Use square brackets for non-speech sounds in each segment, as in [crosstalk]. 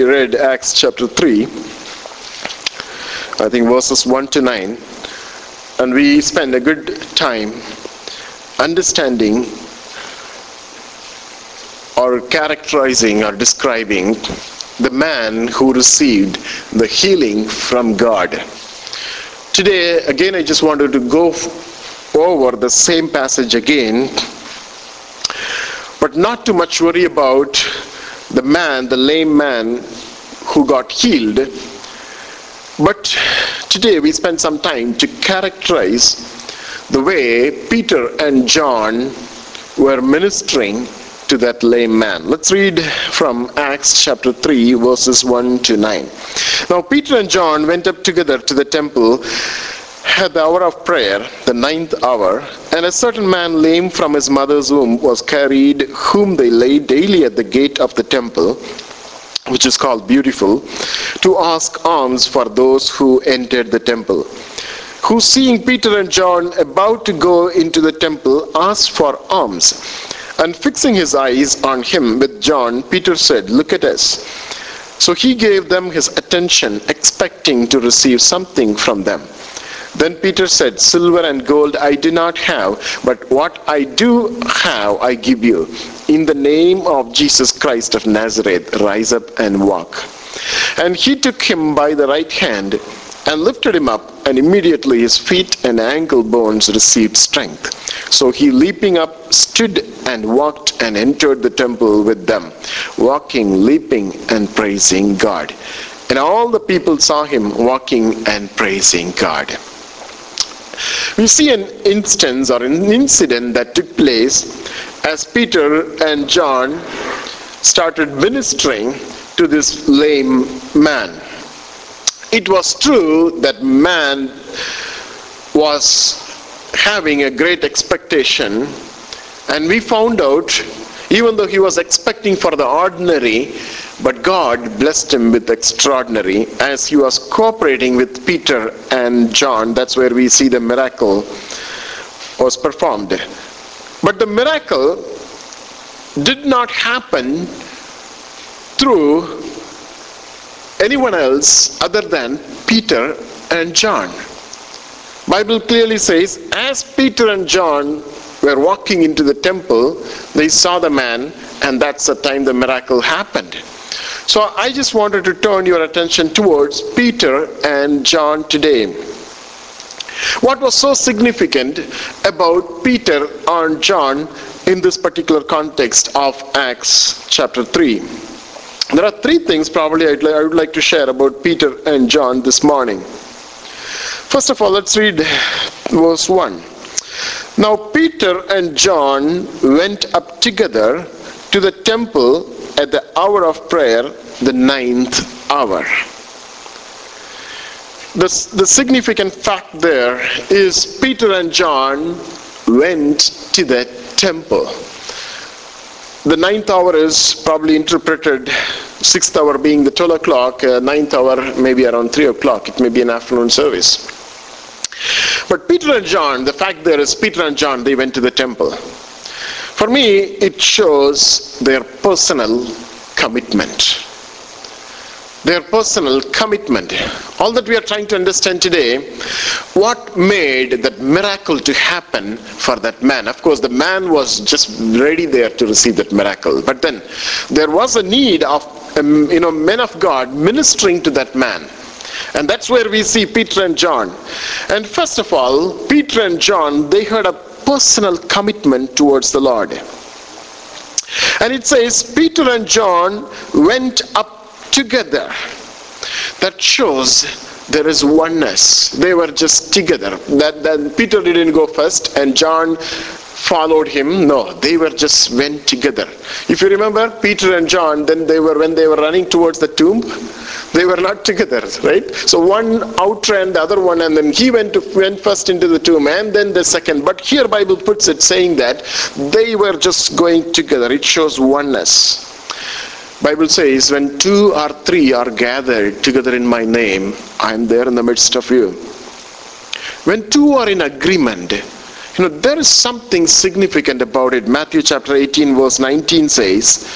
we read Acts chapter 3, I think verses 1 to 9, and we spend a good time understanding or characterizing or describing the man who received the healing from God. Today, again, I just wanted to go over the same passage again, but not too much worry about the man, the lame man who got healed. But today we spend some time to characterize the way Peter and John were ministering to that lame man. Let's read from Acts chapter 3, verses 1 to 9. Now, Peter and John went up together to the temple at the hour of prayer, the ninth hour, and a certain man lame from his mother's womb was carried, whom they laid daily at the gate of the temple, which is called Beautiful, to ask alms for those who entered the temple. Who, seeing Peter and John about to go into the temple, asked for alms. And fixing his eyes on him with John, Peter said, Look at us. So he gave them his attention, expecting to receive something from them. Then Peter said, Silver and gold I do not have, but what I do have I give you. In the name of Jesus Christ of Nazareth, rise up and walk. And he took him by the right hand and lifted him up, and immediately his feet and ankle bones received strength. So he, leaping up, stood and walked and entered the temple with them, walking, leaping, and praising God. And all the people saw him walking and praising God. We see an instance or an incident that took place as Peter and John started ministering to this lame man. It was true that man was having a great expectation, and we found out, even though he was expecting for the ordinary, but God blessed him with extraordinary as he was cooperating with Peter and John. That's where we see the miracle was performed. But the miracle did not happen through anyone else other than Peter and John. Bible clearly says as Peter and John were walking into the temple, they saw the man and that's the time the miracle happened. So I just wanted to turn your attention towards Peter and John today. What was so significant about Peter and John in this particular context of Acts chapter 3? There are three things probably I'd, I would like to share about Peter and John this morning. First of all, let's read verse 1. Now Peter and John went up together to the temple at the hour of prayer, the ninth hour. The, the significant fact there is Peter and John went to the temple. The ninth hour is probably interpreted, sixth hour being the 12 o'clock, uh, ninth hour maybe around 3 o'clock. It may be an afternoon service. But Peter and John, the fact there is Peter and John, they went to the temple. For me, it shows their personal commitment. Their personal commitment. All that we are trying to understand today, what made that miracle to happen for that man? Of course, the man was just ready there to receive that miracle. But then there was a need of, um, you know, men of God ministering to that man. And that's where we see Peter and John. And first of all, Peter and John, they heard a personal commitment towards the Lord. And it says, Peter and John went up together. That shows there is oneness. They were just together. That, that Peter didn't go first and John followed him. No, they were just went together. If you remember, Peter and John, then they were when they were running towards the tomb, they were not together, right? So one outran the other one, and then he went to, went first into the tomb, and then the second. But here Bible puts it saying that they were just going together. It shows oneness. Bible says, when two or three are gathered together in my name, I am there in the midst of you. When two are in agreement, you know, there is something significant about it. Matthew chapter 18, verse 19 says,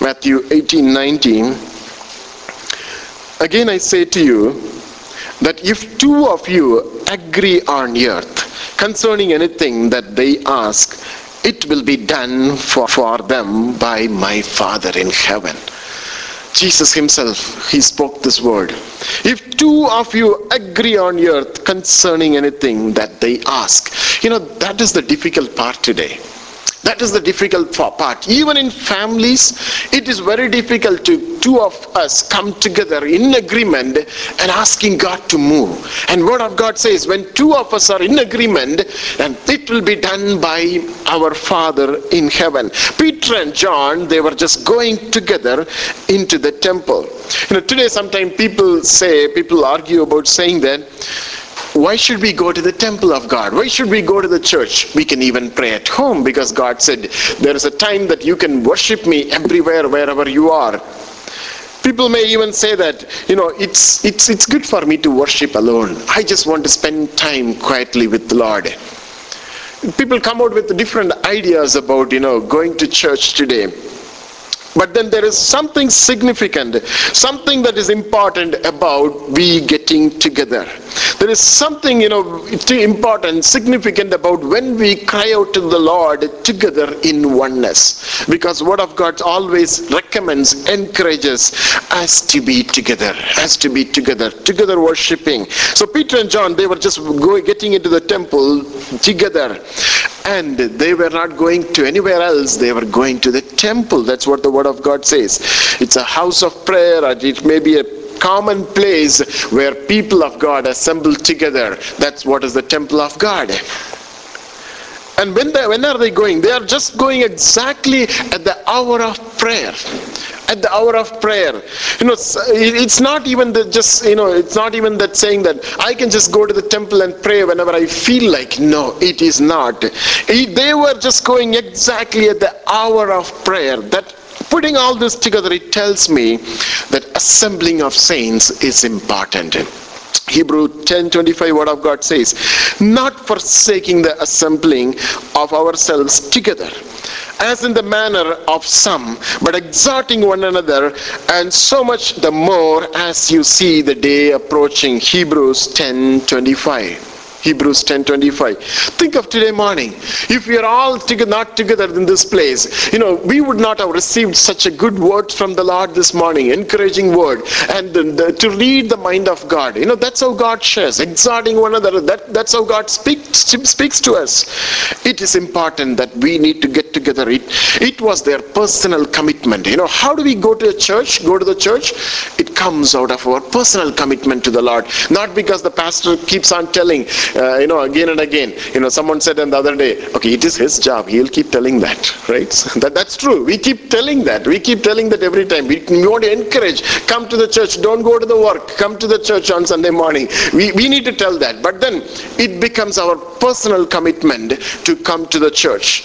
Matthew 18, 19, Again, I say to you that if two of you agree on earth concerning anything that they ask, it will be done for, for them by my Father in heaven. Jesus himself, he spoke this word. If two of you agree on earth concerning anything that they ask, you know, that is the difficult part today. That is the difficult part. Even in families, it is very difficult to two of us come together in agreement and asking God to move. And Word of God says, when two of us are in agreement, and it will be done by our Father in heaven. Peter and John, they were just going together into the temple. You know, today sometimes people say, people argue about saying that why should we go to the temple of God? Why should we go to the church? We can even pray at home because God said there is a time that you can worship me everywhere, wherever you are. People may even say that, you know, it's, it's, it's good for me to worship alone. I just want to spend time quietly with the Lord. People come out with different ideas about, you know, going to church today. But then there is something significant, something that is important about we getting together. There is something, you know, important, significant about when we cry out to the Lord together in oneness. Because Word of God always recommends, encourages us to be together, us to be together, together worshiping. So Peter and John, they were just going, getting into the temple together. And they were not going to anywhere else, they were going to the temple. That's what the Word of God says. It's a house of prayer, or it may be a common place where people of God assemble together. That's what is the temple of God. And when, they, when are they going? They are just going exactly at the hour of prayer. At the hour of prayer. You know, it's not even that just, you know, it's not even that saying that I can just go to the temple and pray whenever I feel like. No, it is not. They were just going exactly at the hour of prayer. That putting all this together, it tells me that assembling of saints is important. Hebrew 10:25 word of God says, not forsaking the assembling of ourselves together, as in the manner of some, but exhorting one another, and so much the more as you see the day approaching. Hebrews 10:25. Hebrews 10:25. Think of today morning. If we are all together, not together in this place, you know, we would not have received such a good word from the Lord this morning, encouraging word, and the, the, to read the mind of God. You know, that's how God shares, exhorting one another. That, that's how God speaks speaks to us. It is important that we need to get together. It, it was their personal commitment. You know, how do we go to a church? Go to the church? It comes out of our personal commitment to the Lord, not because the pastor keeps on telling uh, you know, again and again. You know, someone said on the other day, okay, it is his job. He'll keep telling that, right? [laughs] that, that's true. We keep telling that. We keep telling that every time. We, we want to encourage, come to the church. Don't go to the work. Come to the church on Sunday morning. We, we need to tell that. But then it becomes our personal commitment to come to the church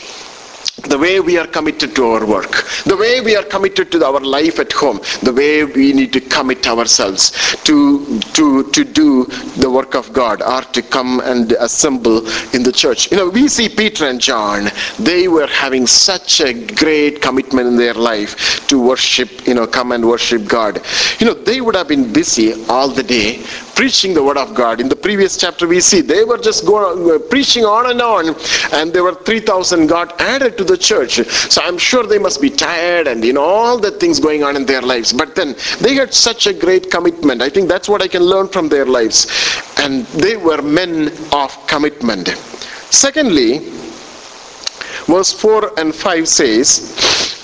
the way we are committed to our work, the way we are committed to our life at home, the way we need to commit ourselves to, to, to do the work of God or to come and assemble in the church. You know, we see Peter and John, they were having such a great commitment in their life to worship, you know, come and worship God. You know, they would have been busy all the day preaching the word of God. In the previous chapter, we see they were just going, uh, preaching on and on, and there were 3,000 got added to the church. So I'm sure they must be tired and you know all the things going on in their lives. But then they had such a great commitment. I think that's what I can learn from their lives. And they were men of commitment. Secondly, verse 4 and 5 says,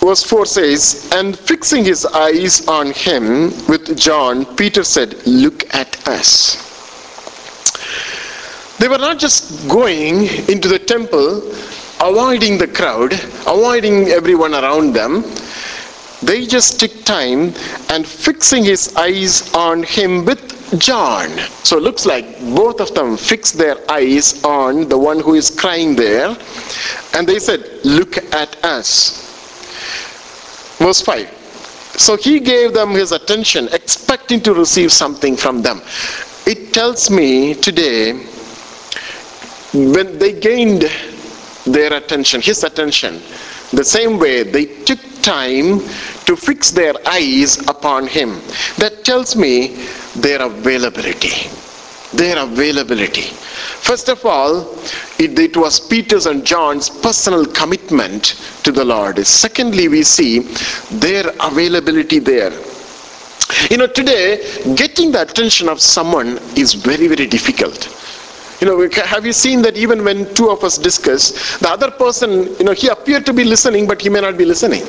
Verse 4 says, And fixing his eyes on him with John, Peter said, Look at us. They were not just going into the temple, avoiding the crowd, avoiding everyone around them. They just took time and fixing his eyes on him with John. So it looks like both of them fixed their eyes on the one who is crying there. And they said, Look at us. Verse 5. So he gave them his attention, expecting to receive something from them. It tells me today, when they gained their attention, his attention, the same way they took time to fix their eyes upon him. That tells me their availability. Their availability. First of all, it, it, was Peter's and John's personal commitment to the Lord. Secondly, we see their availability there. You know, today, getting the attention of someone is very, very difficult you know have you seen that even when two of us discuss the other person you know he appeared to be listening but he may not be listening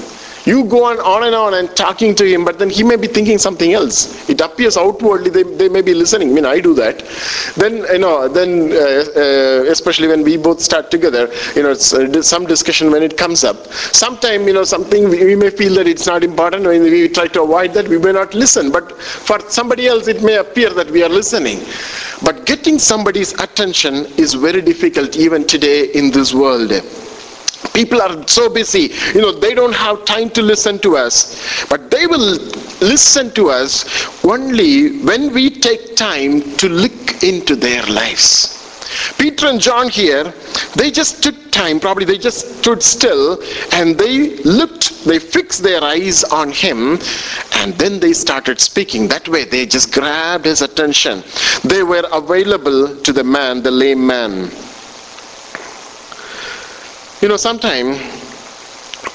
you go on, on and on and talking to him but then he may be thinking something else. It appears outwardly they, they may be listening. I mean i do that. Then you know then uh, uh, especially when we both start together you know uh, some discussion when it comes up. Sometime you know something we, we, may feel that it's not important when we try to avoid that we may not listen. But for somebody else it may appear that we are listening. But getting somebody's attention is very difficult even today in this world people are so busy you know they don't have time to listen to us but they will listen to us only when we take time to look into their lives Peter and John here, they just took time, probably they just stood still and they looked, they fixed their eyes on him and then they started speaking. That way they just grabbed his attention. They were available to the man, the lame man. You know, sometime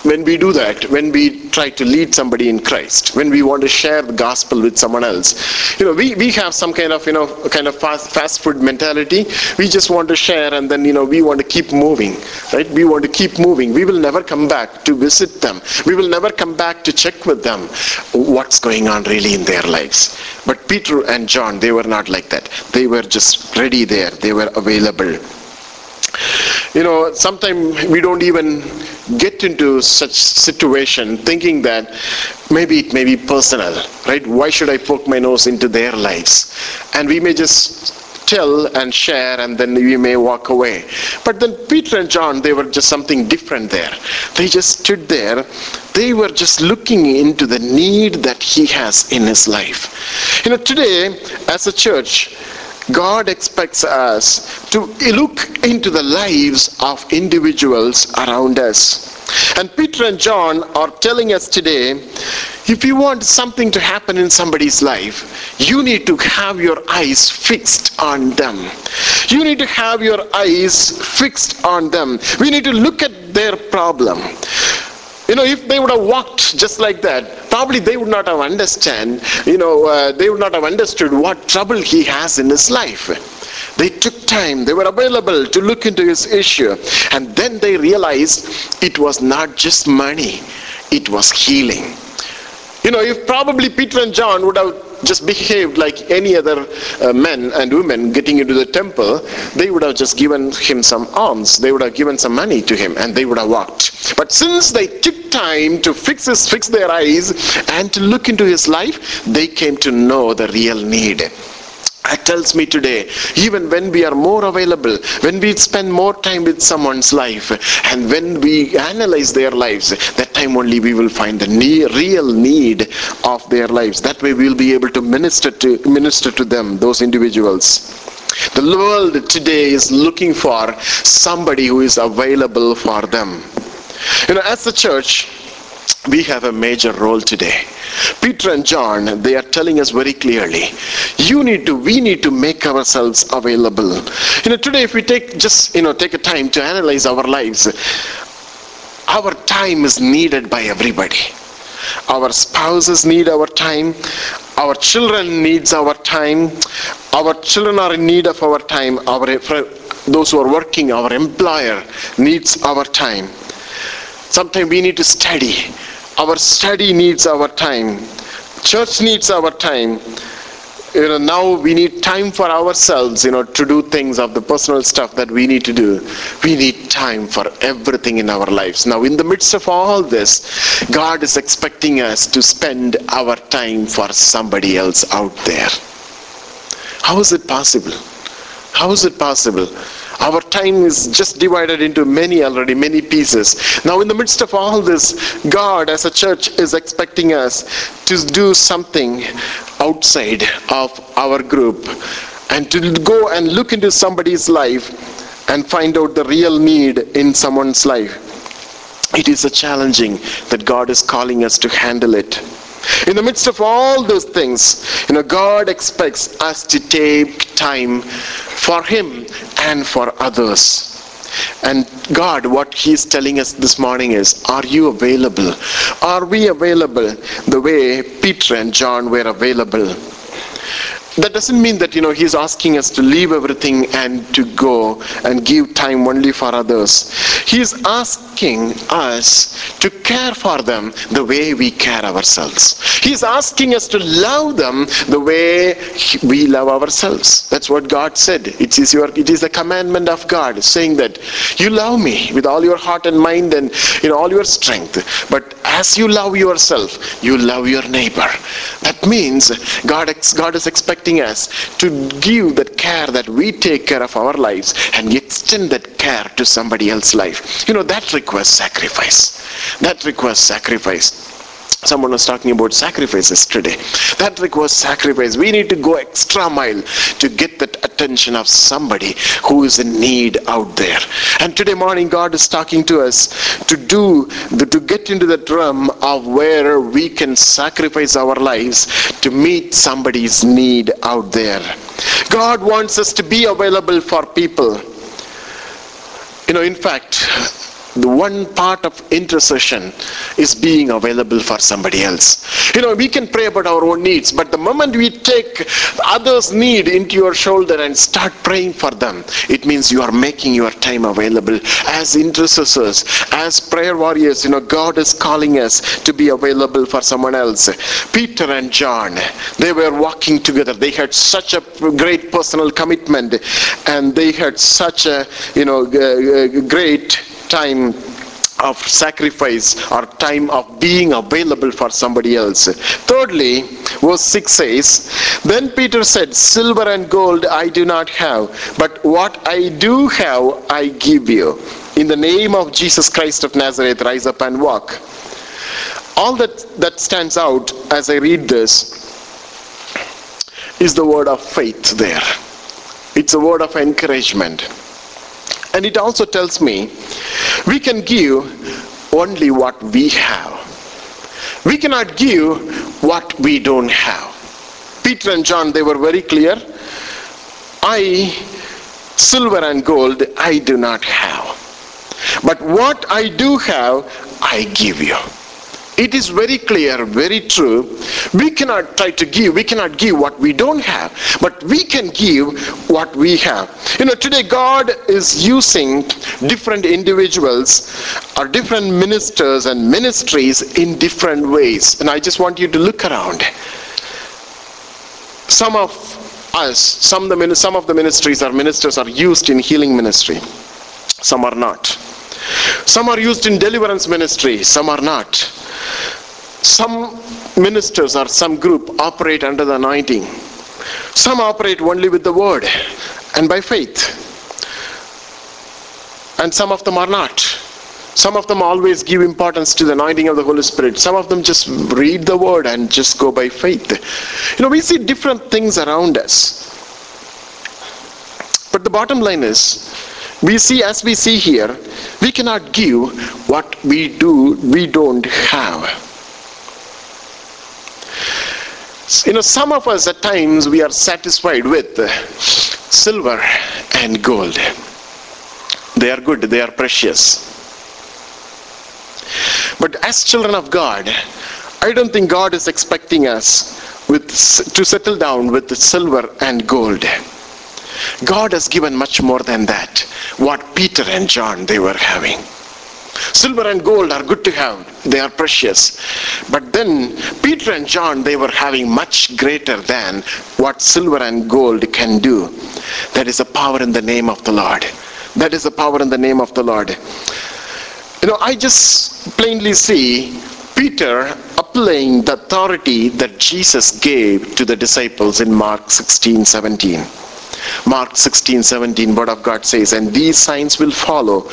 when we do that, when we try to lead somebody in Christ, when we want to share the gospel with someone else, you know, we, we have some kind of, you know, kind of fast, fast food mentality. We just want to share and then, you know, we want to keep moving, right? We want to keep moving. We will never come back to visit them. We will never come back to check with them what's going on really in their lives. But Peter and John, they were not like that. They were just ready there. They were available you know sometimes we don't even get into such situation thinking that maybe it may be personal right? Why should i poke my nose into their lives? And we may just tell and share and then we may walk away. But then peter and john they were just something different there. They just stood there. They were just looking into the need that he has in his life. You know today as a church God expects us to look into the lives of individuals around us. And Peter and John are telling us today if you want something to happen in somebody's life, you need to have your eyes fixed on them. You need to have your eyes fixed on them. We need to look at their problem. You know, if they would have walked just like that, probably they would not have understand, you know, uh, they would not have understood what trouble he has in his life. They took time, they were available to look into his issue, and then they realized it was not just money, it was healing. You know, if probably Peter and John would have just behaved like any other uh, men and women getting into the temple, they would have just given him some alms. They would have given some money to him and they would have walked. But since they took time to fix, his, fix their eyes and to look into his life, they came to know the real need. Tells me today, even when we are more available, when we spend more time with someone's life, and when we analyze their lives, that time only we will find the ne- real need of their lives. That way we will be able to minister to minister to them, those individuals. The world today is looking for somebody who is available for them. You know, as a church, we have a major role today. Peter and John, they are telling us very clearly, you need to, we need to make ourselves available. You know, today if we take just, you know, take a time to analyze our lives, our time is needed by everybody. Our spouses need our time. Our children needs our time. Our children are in need of our time. Our those who are working, our employer needs our time. Sometimes we need to study our study needs our time. Church needs our time. You know now we need time for ourselves you know to do things of the personal stuff that we need to do. We need time for everything in our lives. Now in the midst of all this god is expecting us to spend our time for somebody else out there. How is it possible? How is it possible our time is just divided into many already, many pieces. Now, in the midst of all this, God as a church is expecting us to do something outside of our group and to go and look into somebody's life and find out the real need in someone's life. it is a challenging that God is calling us to handle it. In the midst of all those things, you know, God expects us to take time for Him and for others. And God, what He's telling us this morning is, are you available? Are we available the way Peter and John were available? That doesn't mean that you know he's asking us to leave everything and to go and give time only for others. He's asking us to care for them the way we care ourselves. He's asking us to love them the way we love ourselves. That's what god said. It is your it is the commandment of god saying that you love me with all your heart and mind and in all your strength. But as you love yourself you love your neighbor. That means god god is expecting us to give that care that we take care of our lives and extend that care to somebody else's life. You know, that requires sacrifice. That requires sacrifice someone was talking about sacrifices today. That requires sacrifice. We need to go extra mile to get that attention of somebody who is in need out there. And today morning god is talking to us to do to get into the realm of where we can sacrifice our lives to meet somebody's need out there. God wants us to be available for people. You know in fact the one part of intercession is being available for somebody else. You know, we can pray about our own needs, but the moment we take others' need into your shoulder and start praying for them, it means you are making your time available. As intercessors, as prayer warriors, you know, God is calling us to be available for someone else. Peter and John, they were walking together. They had such a great personal commitment and they had such a, you know, great time of sacrifice or time of being available for somebody else. Thirdly, verse 6 says, Then Peter said, Silver and gold I do not have, but what I do have I give you. In the name of Jesus Christ of Nazareth, rise up and walk. All that, that stands out as I read this is the word of faith there. It's a word of encouragement. And it also tells me we can give only what we have. We cannot give what we don't have. Peter and John, they were very clear. I, silver and gold, I do not have. But what I do have, I give you it is very clear, very true. We cannot try to give, we cannot give what we don't have, but we can give what we have. You know, today God is using different individuals or different ministers and ministries in different ways. And I just want you to look around. Some of us, some of the, some of the ministries or ministers are used in healing ministry. Some are not. Some are used in deliverance ministry, some are not some ministers or some group operate under the anointing. Some operate only with the word and by faith. And some of them are not. Some of them always give importance to the anointing of the Holy Spirit. Some of them just read the word and just go by faith. You know, we see different things around us. But the bottom line is, we see as we see here, we cannot give what we do, we don't have. You know, some of us at times we are satisfied with silver and gold. They are good, they are precious. But as children of God, I don't think God is expecting us with, to settle down with silver and gold. God has given much more than that. What Peter and John they were having. Silver and gold are good to have, they are precious. But then Peter and John, they were having much greater than what silver and gold can do. That is a power in the name of the Lord. That is a power in the name of the Lord. You know, I just plainly see Peter applying the authority that Jesus gave to the disciples in Mark 16 17. Mark 16, 17, word of God says, And these signs will follow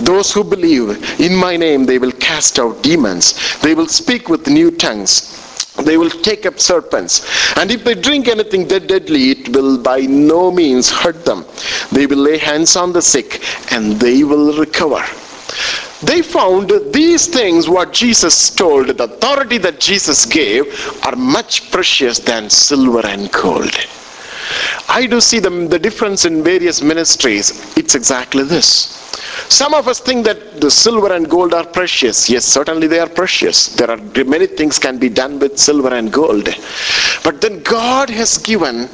those who believe. In my name they will cast out demons. They will speak with new tongues. They will take up serpents. And if they drink anything deadly, it will by no means hurt them. They will lay hands on the sick and they will recover. they found these things what Jesus told, the authority that Jesus gave, are much precious than silver and gold. I do see the, the difference in various ministries. It's exactly this. Some of us think that the silver and gold are precious. Yes, certainly they are precious. There are many things can be done with silver and gold. But then God has given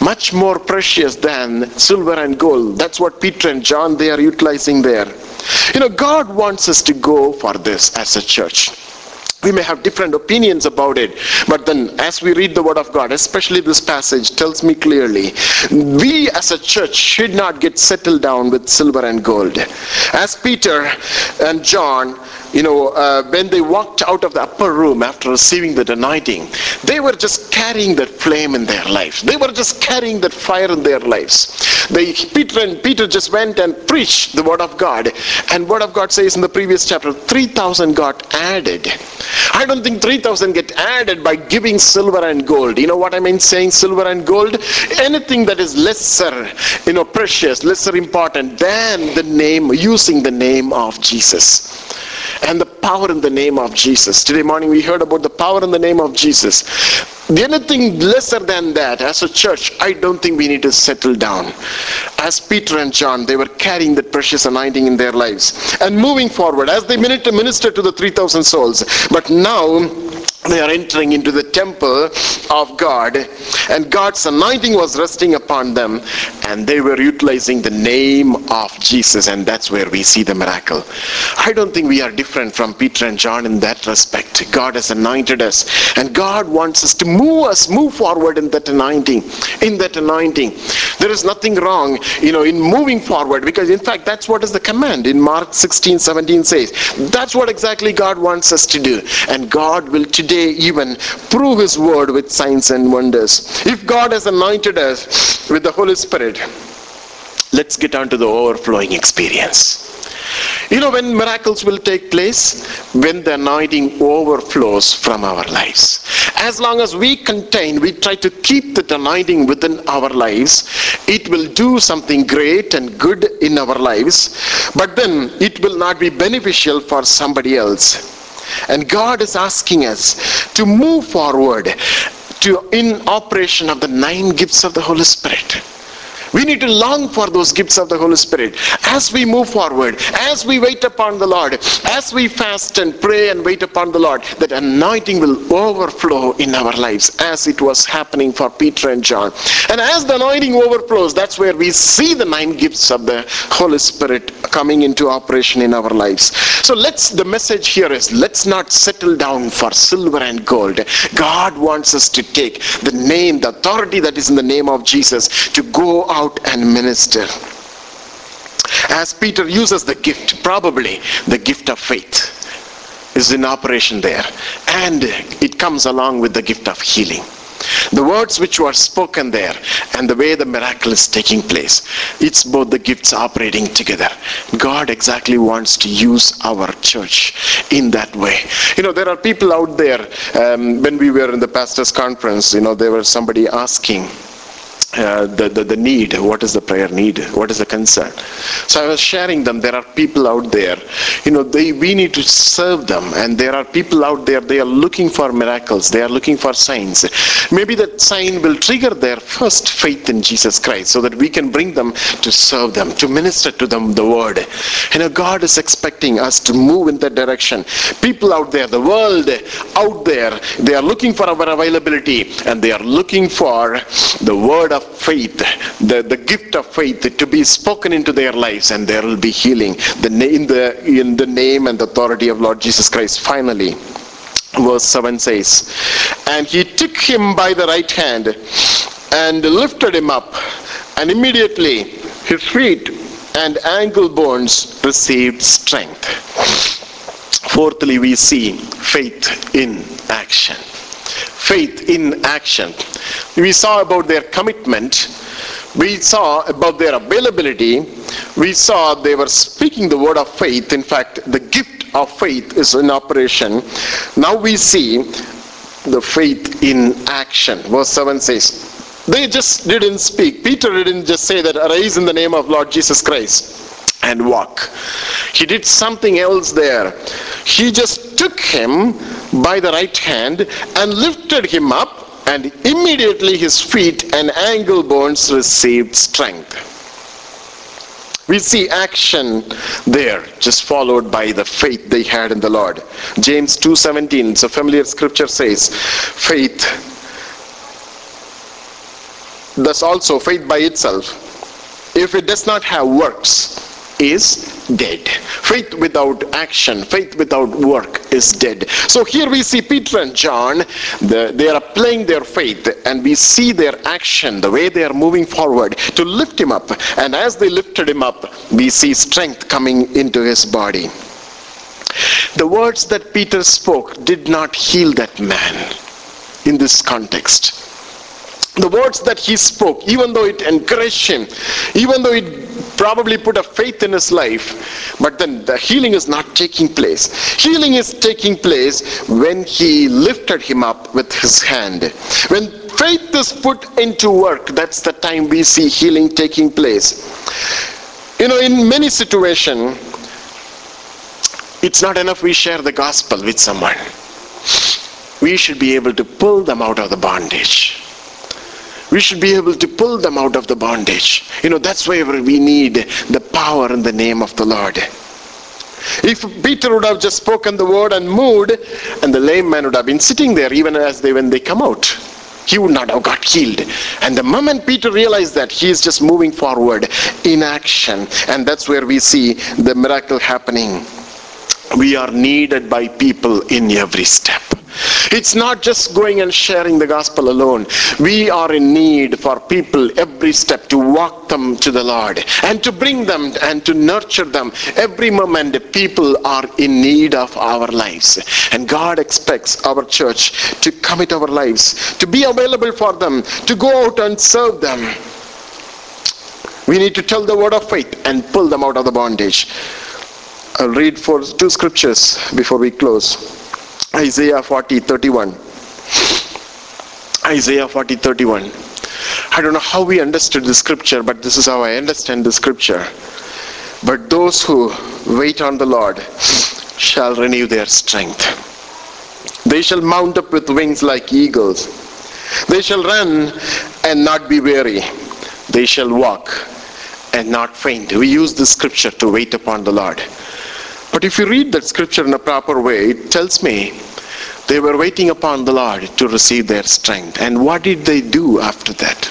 much more precious than silver and gold. That's what Peter and John they are utilizing there. You know, God wants us to go for this as a church we may have different opinions about it but then as we read the word of god especially this passage tells me clearly we as a church should not get settled down with silver and gold. As peter and john you know uh, when they walked out of the upper room after receiving the anointing they were just carrying that flame in their lives. They were just carrying that fire in their lives. They peter and peter just went and preached the word of god. And word of god says in the previous chapter 3000 got added. I don't think 3000 get added by giving silver and gold. You know what I mean saying silver and gold? Anything that is lesser, you know, precious, lesser important than the name, using the name of Jesus power in the name of Jesus. Today morning we heard about the power in the name of Jesus. The Anything lesser than that, as a church, I don't think we need to settle down. As Peter and John, they were carrying that precious anointing in their lives and moving forward as they minister to the 3,000 souls. But now they are entering into the temple of God and God's anointing was resting upon them and they were utilizing the name of Jesus and that's where we see the miracle. I don't think we are different from Peter and John in that respect. God has anointed us and God wants us to move us, move forward in that anointing, in that anointing. There is nothing wrong, you know, in moving forward because in fact that's what is the command in Mark 16, 17 says. That's what exactly God wants us to do and God will today today even prove his word with signs and wonders. If God has anointed us with the Holy Spirit, let's get on to the overflowing experience. You know when miracles will take place? When the anointing overflows from our lives. As long as we contain, we try to keep the anointing within our lives, it will do something great and good in our lives, but then it will not be beneficial for somebody else. And God is asking us to move forward to in operation of the nine gifts of the Holy Spirit. We need to long for those gifts of the Holy Spirit as we move forward, as we wait upon the Lord, as we fast and pray and wait upon the Lord, that anointing will overflow in our lives as it was happening for Peter and John. And as the anointing overflows, that's where we see the nine gifts of the Holy Spirit coming into operation in our lives. So let's, the message here is let's not settle down for silver and gold. God wants us to take the name, the authority that is in the name of Jesus to go out out and minister. As Peter uses the gift, probably the gift of faith is in operation there. And it comes along with the gift of healing. The words which were spoken there and the way the miracle is taking place, it's both the gifts operating together. God exactly wants to use our church in that way. You know, there are people out there, um, when we were in the pastor's conference, you know, there was somebody asking, uh, the, the, the need what is the prayer need? What is the concern? So i was sharing them. There are people out there. You know they we need to serve them. And there are people out there. They are looking for miracles. They are looking for signs. Maybe that sign will trigger their first faith in jesus christ so that we can bring them to serve them to minister to them the word. You know god is expecting us to move in that direction. People out there the world out there they are looking for our availability and they are looking for the word of faith, the, the gift of faith to be spoken into their lives and there will be healing the, in, the, in the name and authority of Lord Jesus Christ. Finally, verse 7 says, And he took him by the right hand and lifted him up, and immediately his feet and ankle bones received strength. Fourthly, we see faith in action faith in action. We saw about their commitment. We saw about their availability. We saw they were speaking the word of faith. In fact, the gift of faith is in operation. Now we see the faith in action. Verse 7 says, they just didn't speak. Peter didn't just say that, arise in the name of Lord Jesus Christ and walk. He did something else there. He just took him by the right hand and lifted him up, and immediately his feet and ankle bones received strength. We see action there, just followed by the faith they had in the Lord. James 2:17, it's a familiar scripture says, faith thus also faith by itself, if it does not have works, is dead. Faith without action, faith without work is dead. So here we see Peter and John, the, they are applying their faith and we see their action, the way they are moving forward to lift him up. And as they lifted him up, we see strength coming into his body. The words that Peter spoke did not heal that man in this context the words that he spoke, even though it encouraged him, even though it probably put a faith in his life, but then the healing is not taking place. Healing is taking place when he lifted him up with his hand. When faith is put into work, that's the time we see healing taking place. You know, in many situations, it's not enough we share the gospel with someone. We should be able to pull them out of the bondage we should be able to pull them out of the bondage. You know, that's why we need the power in the name of the Lord. If Peter would have just spoken the word and moved, and the lame man would have been sitting there even as they when they come out, he would not have got healed. And the moment Peter realized that, he is just moving forward in action. And that's where we see the miracle happening. We are needed by people in every step. It's not just going and sharing the gospel alone. We are in need for people every step to walk them to the Lord and to bring them and to nurture them. Every moment, people are in need of our lives. And God expects our church to commit our lives, to be available for them, to go out and serve them. We need to tell the word of faith and pull them out of the bondage. I'll read for two scriptures before we close. Isaiah 40 31. Isaiah 40 31. I don't know how we understood the scripture, but this is how I understand the scripture. But those who wait on the Lord shall renew their strength. They shall mount up with wings like eagles. They shall run and not be weary. They shall walk and not faint. We use this scripture to wait upon the Lord. But if you read that scripture in a proper way, it tells me they were waiting upon the Lord to receive their strength. And what did they do after that?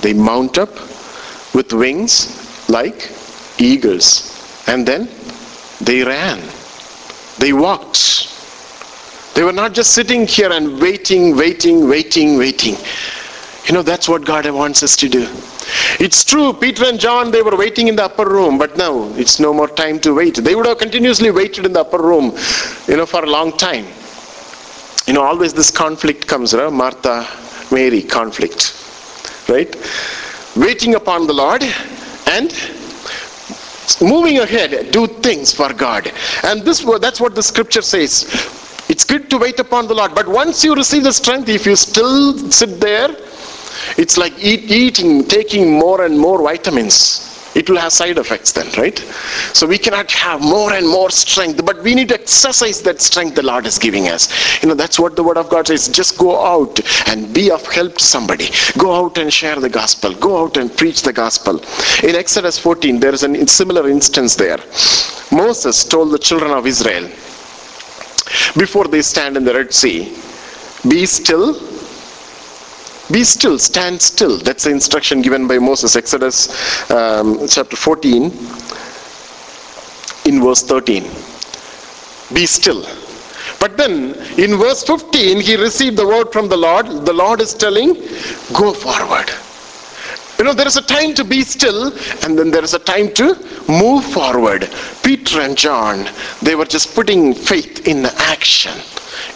They mount up with wings like eagles. And then they ran. They walked. They were not just sitting here and waiting, waiting, waiting, waiting. You know, that's what God wants us to do. It's true, Peter and John, they were waiting in the upper room, but now it's no more time to wait. They would have continuously waited in the upper room, you know, for a long time. You know, always this conflict comes, right? Martha, Mary conflict, right? Waiting upon the Lord and moving ahead, do things for God. And this that's what the scripture says. It's good to wait upon the Lord, but once you receive the strength, if you still sit there, it's like eat, eating, taking more and more vitamins. It will have side effects then, right? So we cannot have more and more strength, but we need to exercise that strength the Lord is giving us. You know, that's what the Word of God says. Just go out and be of help to somebody. Go out and share the gospel. Go out and preach the gospel. In Exodus 14, there is a similar instance there. Moses told the children of Israel, before they stand in the Red Sea, be still be still, stand still. That's the instruction given by Moses, Exodus um, chapter 14, in verse 13. Be still. But then in verse 15, he received the word from the Lord. The Lord is telling, go forward. You know, there is a time to be still, and then there is a time to move forward. Peter and John, they were just putting faith in action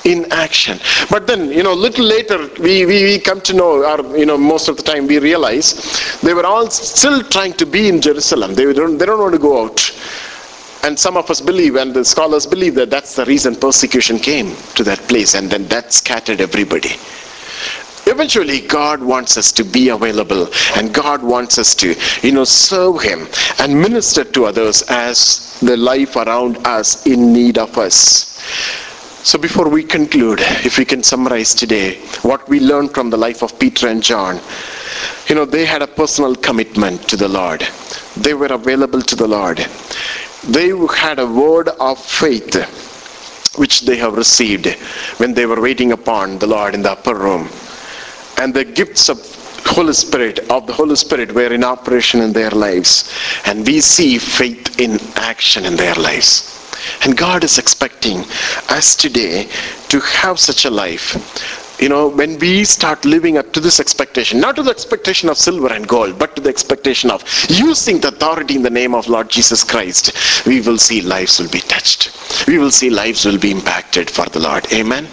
in action. But then, you know, little later, we, we, we come to know, or, you know, most of the time we realize they were all still trying to be in Jerusalem. They don't, they don't want to go out. And some of us believe, and the scholars believe that that's the reason persecution came to that place, and then that scattered everybody. eventually god wants us to be available and god wants us to you know serve him and minister to others as the life around us in need of us so before we conclude if we can summarize today what we learned from the life of peter and john you know they had a personal commitment to the lord they were available to the lord they had a word of faith which they have received when they were waiting upon the Lord in the upper room. And the gifts of Holy Spirit, of the Holy Spirit were in operation in their lives. And we see faith in action in their lives. And God is expecting us today to have such a life you know, when we start living up to this expectation, not to the expectation of silver and gold, but to the expectation of using the authority in the name of Lord Jesus Christ, we will see lives will be touched. We will see lives will be impacted for the Lord. Amen.